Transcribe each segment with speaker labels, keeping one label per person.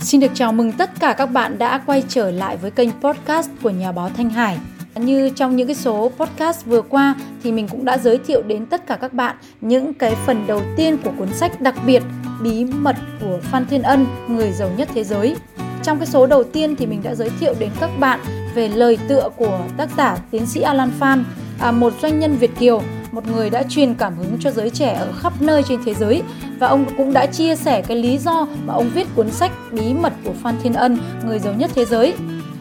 Speaker 1: Xin được chào mừng tất cả các bạn đã quay trở lại với kênh podcast của nhà báo Thanh Hải. Như trong những cái số podcast vừa qua thì mình cũng đã giới thiệu đến tất cả các bạn những cái phần đầu tiên của cuốn sách đặc biệt Bí mật của Phan Thiên Ân, người giàu nhất thế giới. Trong cái số đầu tiên thì mình đã giới thiệu đến các bạn về lời tựa của tác giả tiến sĩ Alan Phan, à, một doanh nhân Việt kiều một người đã truyền cảm hứng cho giới trẻ ở khắp nơi trên thế giới và ông cũng đã chia sẻ cái lý do mà ông viết cuốn sách Bí mật của Phan Thiên Ân, người giàu nhất thế giới.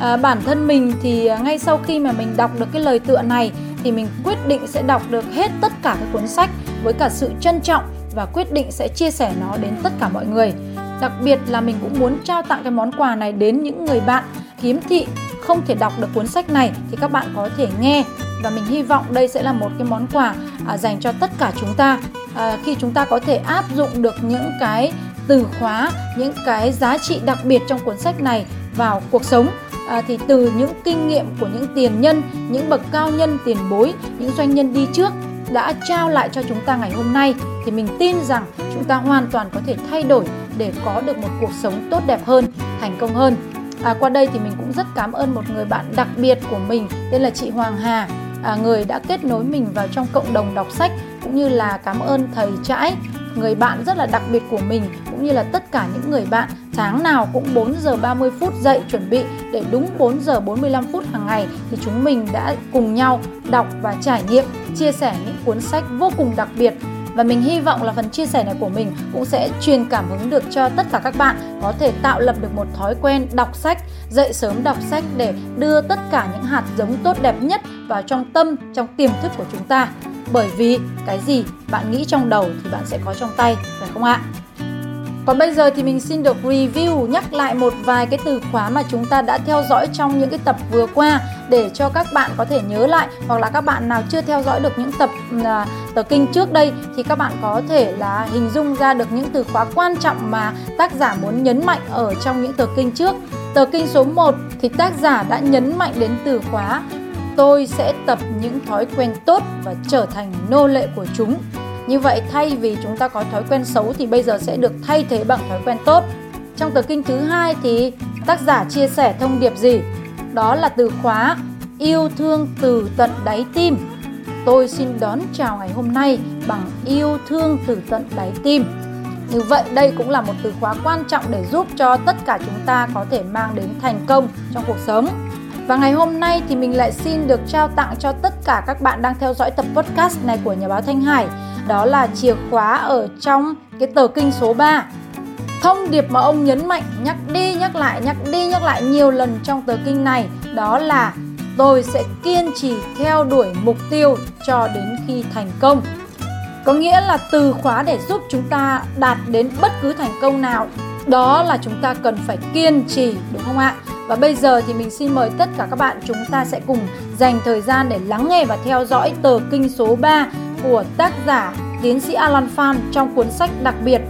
Speaker 1: À, bản thân mình thì à, ngay sau khi mà mình đọc được cái lời tựa này thì mình quyết định sẽ đọc được hết tất cả các cuốn sách với cả sự trân trọng và quyết định sẽ chia sẻ nó đến tất cả mọi người. Đặc biệt là mình cũng muốn trao tặng cái món quà này đến những người bạn khiếm thị không thể đọc được cuốn sách này thì các bạn có thể nghe và mình hy vọng đây sẽ là một cái món quà à, dành cho tất cả chúng ta. À, khi chúng ta có thể áp dụng được những cái từ khóa những cái giá trị đặc biệt trong cuốn sách này vào cuộc sống. À, thì từ những kinh nghiệm của những tiền nhân những bậc cao nhân tiền bối những doanh nhân đi trước đã trao lại cho chúng ta ngày hôm nay thì mình tin rằng chúng ta hoàn toàn có thể thay đổi để có được một cuộc sống tốt đẹp hơn thành công hơn. À, qua đây thì mình cũng rất cảm ơn một người bạn đặc biệt của mình tên là chị Hoàng Hà à, người đã kết nối mình vào trong cộng đồng đọc sách cũng như là cảm ơn thầy Trãi người bạn rất là đặc biệt của mình cũng như là tất cả những người bạn sáng nào cũng 4 giờ 30 phút dậy chuẩn bị để đúng 4 giờ 45 phút hàng ngày thì chúng mình đã cùng nhau đọc và trải nghiệm chia sẻ những cuốn sách vô cùng đặc biệt. Và mình hy vọng là phần chia sẻ này của mình cũng sẽ truyền cảm hứng được cho tất cả các bạn có thể tạo lập được một thói quen đọc sách, dậy sớm đọc sách để đưa tất cả những hạt giống tốt đẹp nhất vào trong tâm, trong tiềm thức của chúng ta. Bởi vì cái gì bạn nghĩ trong đầu thì bạn sẽ có trong tay, phải không ạ? Còn bây giờ thì mình xin được review nhắc lại một vài cái từ khóa mà chúng ta đã theo dõi trong những cái tập vừa qua để cho các bạn có thể nhớ lại hoặc là các bạn nào chưa theo dõi được những tập à, tờ kinh trước đây thì các bạn có thể là hình dung ra được những từ khóa quan trọng mà tác giả muốn nhấn mạnh ở trong những tờ kinh trước. Tờ kinh số 1 thì tác giả đã nhấn mạnh đến từ khóa, tôi sẽ tập những thói quen tốt và trở thành nô lệ của chúng như vậy, thay vì chúng ta có thói quen xấu thì bây giờ sẽ được thay thế bằng thói quen tốt. Trong tờ kinh thứ hai thì tác giả chia sẻ thông điệp gì? Đó là từ khóa, yêu thương từ tận đáy tim. Tôi xin đón chào ngày hôm nay bằng yêu thương từ tận đáy tim. Như vậy, đây cũng là một từ khóa quan trọng để giúp cho tất cả chúng ta có thể mang đến thành công trong cuộc sống. Và ngày hôm nay thì mình lại xin được trao tặng cho tất cả các bạn đang theo dõi tập podcast này của nhà báo Thanh Hải. Đó là chìa khóa ở trong cái tờ kinh số 3 thông điệp mà ông nhấn mạnh, nhắc đi, nhắc lại, nhắc đi, nhắc lại nhiều lần trong tờ kinh này, đó là tôi sẽ kiên trì theo đuổi mục tiêu cho đến khi thành công có nghĩa là từ khóa để giúp chúng ta đạt đến bất cứ thành công nào đó là chúng ta cần phải kiên trì đúng không ạ và bây giờ thì mình xin mời tất cả các bạn chúng ta sẽ cùng dành thời gian để lắng nghe và theo dõi tờ kinh số 3 của tác giả tiến sĩ Alan Phan trong cuốn sách đặc biệt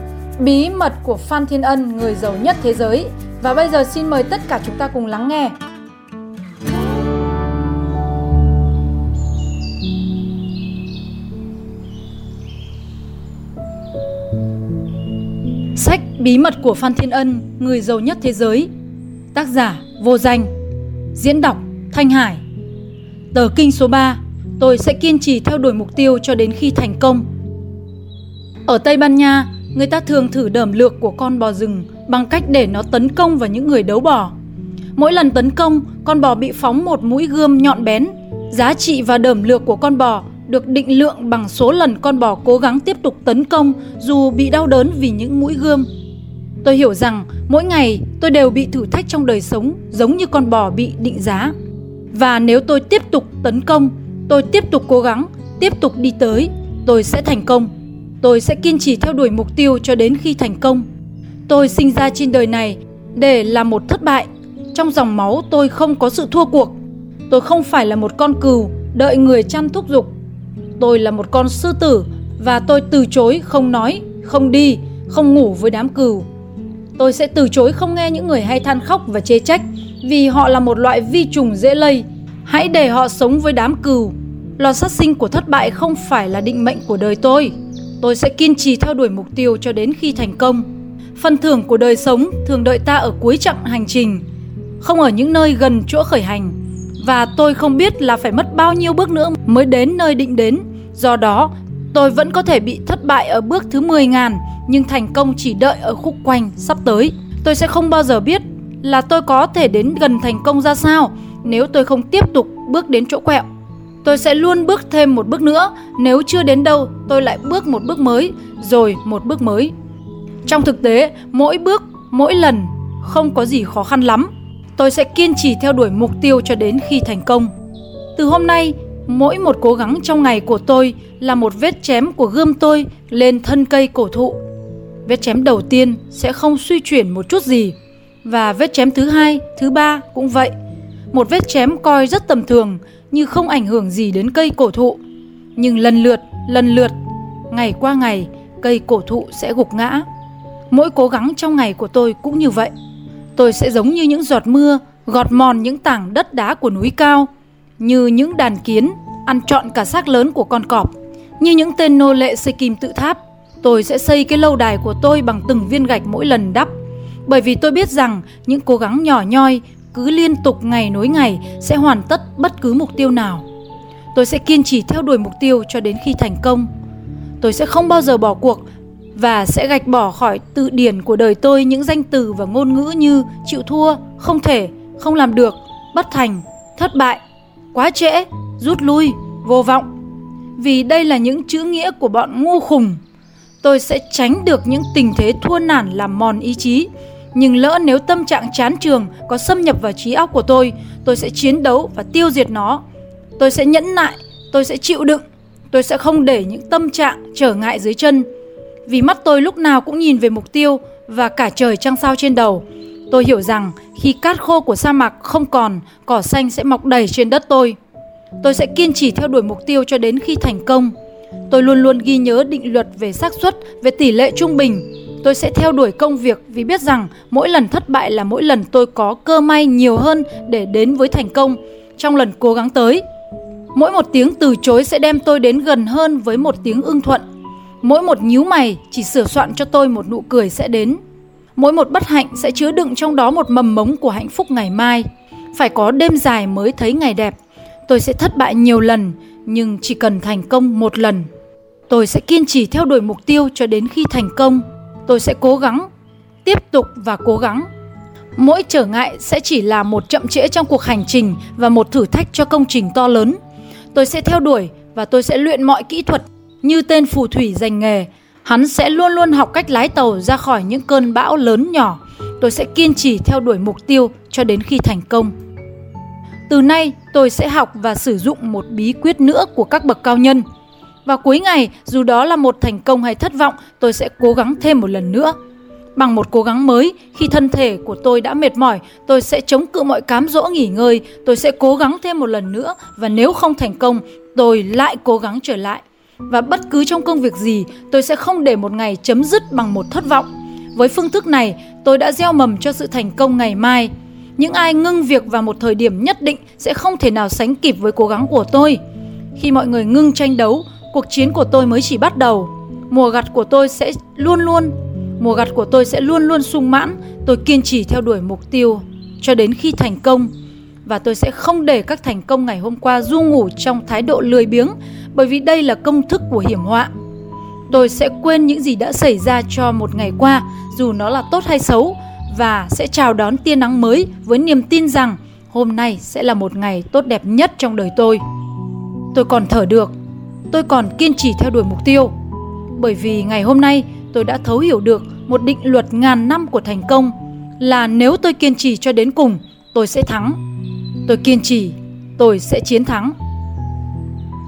Speaker 1: Bí mật của Phan Thiên Ân, người giàu nhất thế giới. Và bây giờ xin mời tất cả chúng ta cùng lắng nghe. Sách Bí mật của Phan Thiên Ân, người giàu nhất thế giới. Tác giả Vô Danh. Diễn đọc Thanh Hải. Tờ kinh số 3 tôi sẽ kiên trì theo đuổi mục tiêu cho đến khi thành công. Ở Tây Ban Nha, người ta thường thử đờm lược của con bò rừng bằng cách để nó tấn công vào những người đấu bò. Mỗi lần tấn công, con bò bị phóng một mũi gươm nhọn bén. Giá trị và đờm lược của con bò được định lượng bằng số lần con bò cố gắng tiếp tục tấn công dù bị đau đớn vì những mũi gươm. Tôi hiểu rằng mỗi ngày tôi đều bị thử thách trong đời sống giống như con bò bị định giá. Và nếu tôi tiếp tục tấn công tôi tiếp tục cố gắng, tiếp tục đi tới, tôi sẽ thành công. Tôi sẽ kiên trì theo đuổi mục tiêu cho đến khi thành công. Tôi sinh ra trên đời này để là một thất bại. Trong dòng máu tôi không có sự thua cuộc. Tôi không phải là một con cừu đợi người chăn thúc giục. Tôi là một con sư tử và tôi từ chối không nói, không đi, không ngủ với đám cừu. Tôi sẽ từ chối không nghe những người hay than khóc và chê trách vì họ là một loại vi trùng dễ lây. Hãy để họ sống với đám cừu Lò sát sinh của thất bại không phải là định mệnh của đời tôi. Tôi sẽ kiên trì theo đuổi mục tiêu cho đến khi thành công. phần thưởng của đời sống thường đợi ta ở cuối chặng hành trình, không ở những nơi gần chỗ khởi hành. Và tôi không biết là phải mất bao nhiêu bước nữa mới đến nơi định đến. Do đó, tôi vẫn có thể bị thất bại ở bước thứ 10 ngàn, nhưng thành công chỉ đợi ở khúc quanh sắp tới. Tôi sẽ không bao giờ biết là tôi có thể đến gần thành công ra sao nếu tôi không tiếp tục bước đến chỗ quẹo. Tôi sẽ luôn bước thêm một bước nữa, nếu chưa đến đâu tôi lại bước một bước mới, rồi một bước mới. Trong thực tế, mỗi bước, mỗi lần không có gì khó khăn lắm. Tôi sẽ kiên trì theo đuổi mục tiêu cho đến khi thành công. Từ hôm nay, mỗi một cố gắng trong ngày của tôi là một vết chém của gươm tôi lên thân cây cổ thụ. Vết chém đầu tiên sẽ không suy chuyển một chút gì và vết chém thứ hai, thứ ba cũng vậy. Một vết chém coi rất tầm thường như không ảnh hưởng gì đến cây cổ thụ. Nhưng lần lượt, lần lượt, ngày qua ngày, cây cổ thụ sẽ gục ngã. Mỗi cố gắng trong ngày của tôi cũng như vậy. Tôi sẽ giống như những giọt mưa gọt mòn những tảng đất đá của núi cao, như những đàn kiến ăn trọn cả xác lớn của con cọp, như những tên nô lệ xây kim tự tháp. Tôi sẽ xây cái lâu đài của tôi bằng từng viên gạch mỗi lần đắp, bởi vì tôi biết rằng những cố gắng nhỏ nhoi cứ liên tục ngày nối ngày sẽ hoàn tất bất cứ mục tiêu nào. Tôi sẽ kiên trì theo đuổi mục tiêu cho đến khi thành công. Tôi sẽ không bao giờ bỏ cuộc và sẽ gạch bỏ khỏi tự điển của đời tôi những danh từ và ngôn ngữ như chịu thua, không thể, không làm được, bất thành, thất bại, quá trễ, rút lui, vô vọng. Vì đây là những chữ nghĩa của bọn ngu khùng. Tôi sẽ tránh được những tình thế thua nản làm mòn ý chí nhưng lỡ nếu tâm trạng chán trường có xâm nhập vào trí óc của tôi, tôi sẽ chiến đấu và tiêu diệt nó. Tôi sẽ nhẫn nại, tôi sẽ chịu đựng, tôi sẽ không để những tâm trạng trở ngại dưới chân. Vì mắt tôi lúc nào cũng nhìn về mục tiêu và cả trời trăng sao trên đầu. Tôi hiểu rằng khi cát khô của sa mạc không còn, cỏ xanh sẽ mọc đầy trên đất tôi. Tôi sẽ kiên trì theo đuổi mục tiêu cho đến khi thành công. Tôi luôn luôn ghi nhớ định luật về xác suất, về tỷ lệ trung bình Tôi sẽ theo đuổi công việc vì biết rằng mỗi lần thất bại là mỗi lần tôi có cơ may nhiều hơn để đến với thành công trong lần cố gắng tới. Mỗi một tiếng từ chối sẽ đem tôi đến gần hơn với một tiếng ưng thuận. Mỗi một nhíu mày chỉ sửa soạn cho tôi một nụ cười sẽ đến. Mỗi một bất hạnh sẽ chứa đựng trong đó một mầm mống của hạnh phúc ngày mai. Phải có đêm dài mới thấy ngày đẹp. Tôi sẽ thất bại nhiều lần, nhưng chỉ cần thành công một lần. Tôi sẽ kiên trì theo đuổi mục tiêu cho đến khi thành công tôi sẽ cố gắng tiếp tục và cố gắng mỗi trở ngại sẽ chỉ là một chậm trễ trong cuộc hành trình và một thử thách cho công trình to lớn tôi sẽ theo đuổi và tôi sẽ luyện mọi kỹ thuật như tên phù thủy dành nghề hắn sẽ luôn luôn học cách lái tàu ra khỏi những cơn bão lớn nhỏ tôi sẽ kiên trì theo đuổi mục tiêu cho đến khi thành công từ nay tôi sẽ học và sử dụng một bí quyết nữa của các bậc cao nhân và cuối ngày, dù đó là một thành công hay thất vọng, tôi sẽ cố gắng thêm một lần nữa. Bằng một cố gắng mới, khi thân thể của tôi đã mệt mỏi, tôi sẽ chống cự mọi cám dỗ nghỉ ngơi, tôi sẽ cố gắng thêm một lần nữa và nếu không thành công, tôi lại cố gắng trở lại. Và bất cứ trong công việc gì, tôi sẽ không để một ngày chấm dứt bằng một thất vọng. Với phương thức này, tôi đã gieo mầm cho sự thành công ngày mai. Những ai ngưng việc vào một thời điểm nhất định sẽ không thể nào sánh kịp với cố gắng của tôi. Khi mọi người ngưng tranh đấu, Cuộc chiến của tôi mới chỉ bắt đầu. Mùa gặt của tôi sẽ luôn luôn mùa gặt của tôi sẽ luôn luôn sung mãn. Tôi kiên trì theo đuổi mục tiêu cho đến khi thành công và tôi sẽ không để các thành công ngày hôm qua du ngủ trong thái độ lười biếng bởi vì đây là công thức của hiểm họa. Tôi sẽ quên những gì đã xảy ra cho một ngày qua dù nó là tốt hay xấu và sẽ chào đón tia nắng mới với niềm tin rằng hôm nay sẽ là một ngày tốt đẹp nhất trong đời tôi. Tôi còn thở được tôi còn kiên trì theo đuổi mục tiêu. Bởi vì ngày hôm nay tôi đã thấu hiểu được một định luật ngàn năm của thành công là nếu tôi kiên trì cho đến cùng, tôi sẽ thắng. Tôi kiên trì, tôi sẽ chiến thắng.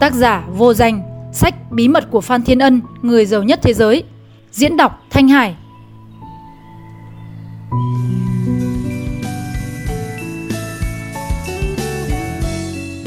Speaker 1: Tác giả vô danh, sách Bí mật của Phan Thiên Ân, người giàu nhất thế giới. Diễn đọc Thanh Hải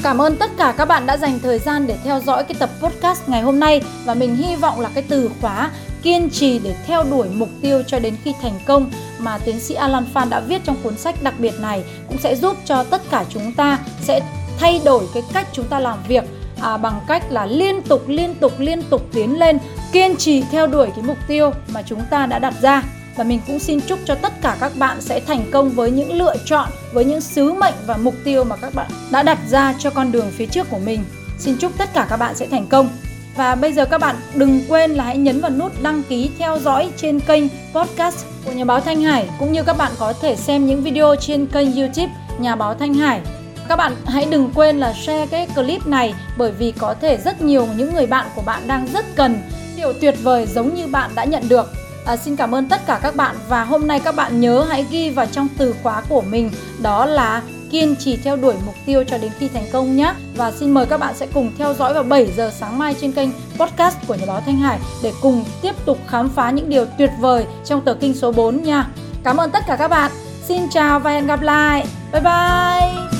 Speaker 1: Cảm ơn tất cả các bạn đã dành thời gian để theo dõi cái tập podcast ngày hôm nay và mình hy vọng là cái từ khóa kiên trì để theo đuổi mục tiêu cho đến khi thành công mà tiến sĩ Alan Phan đã viết trong cuốn sách đặc biệt này cũng sẽ giúp cho tất cả chúng ta sẽ thay đổi cái cách chúng ta làm việc à, bằng cách là liên tục liên tục liên tục tiến lên kiên trì theo đuổi cái mục tiêu mà chúng ta đã đặt ra và mình cũng xin chúc cho tất cả các bạn sẽ thành công với những lựa chọn, với những sứ mệnh và mục tiêu mà các bạn đã đặt ra cho con đường phía trước của mình. Xin chúc tất cả các bạn sẽ thành công. Và bây giờ các bạn đừng quên là hãy nhấn vào nút đăng ký theo dõi trên kênh podcast của Nhà báo Thanh Hải cũng như các bạn có thể xem những video trên kênh YouTube Nhà báo Thanh Hải. Các bạn hãy đừng quên là share cái clip này bởi vì có thể rất nhiều những người bạn của bạn đang rất cần điều tuyệt vời giống như bạn đã nhận được. À, xin cảm ơn tất cả các bạn và hôm nay các bạn nhớ hãy ghi vào trong từ khóa của mình đó là kiên trì theo đuổi mục tiêu cho đến khi thành công nhé. Và xin mời các bạn sẽ cùng theo dõi vào 7 giờ sáng mai trên kênh podcast của Nhà báo Thanh Hải để cùng tiếp tục khám phá những điều tuyệt vời trong tờ kinh số 4 nha. Cảm ơn tất cả các bạn. Xin chào và hẹn gặp lại. Bye bye.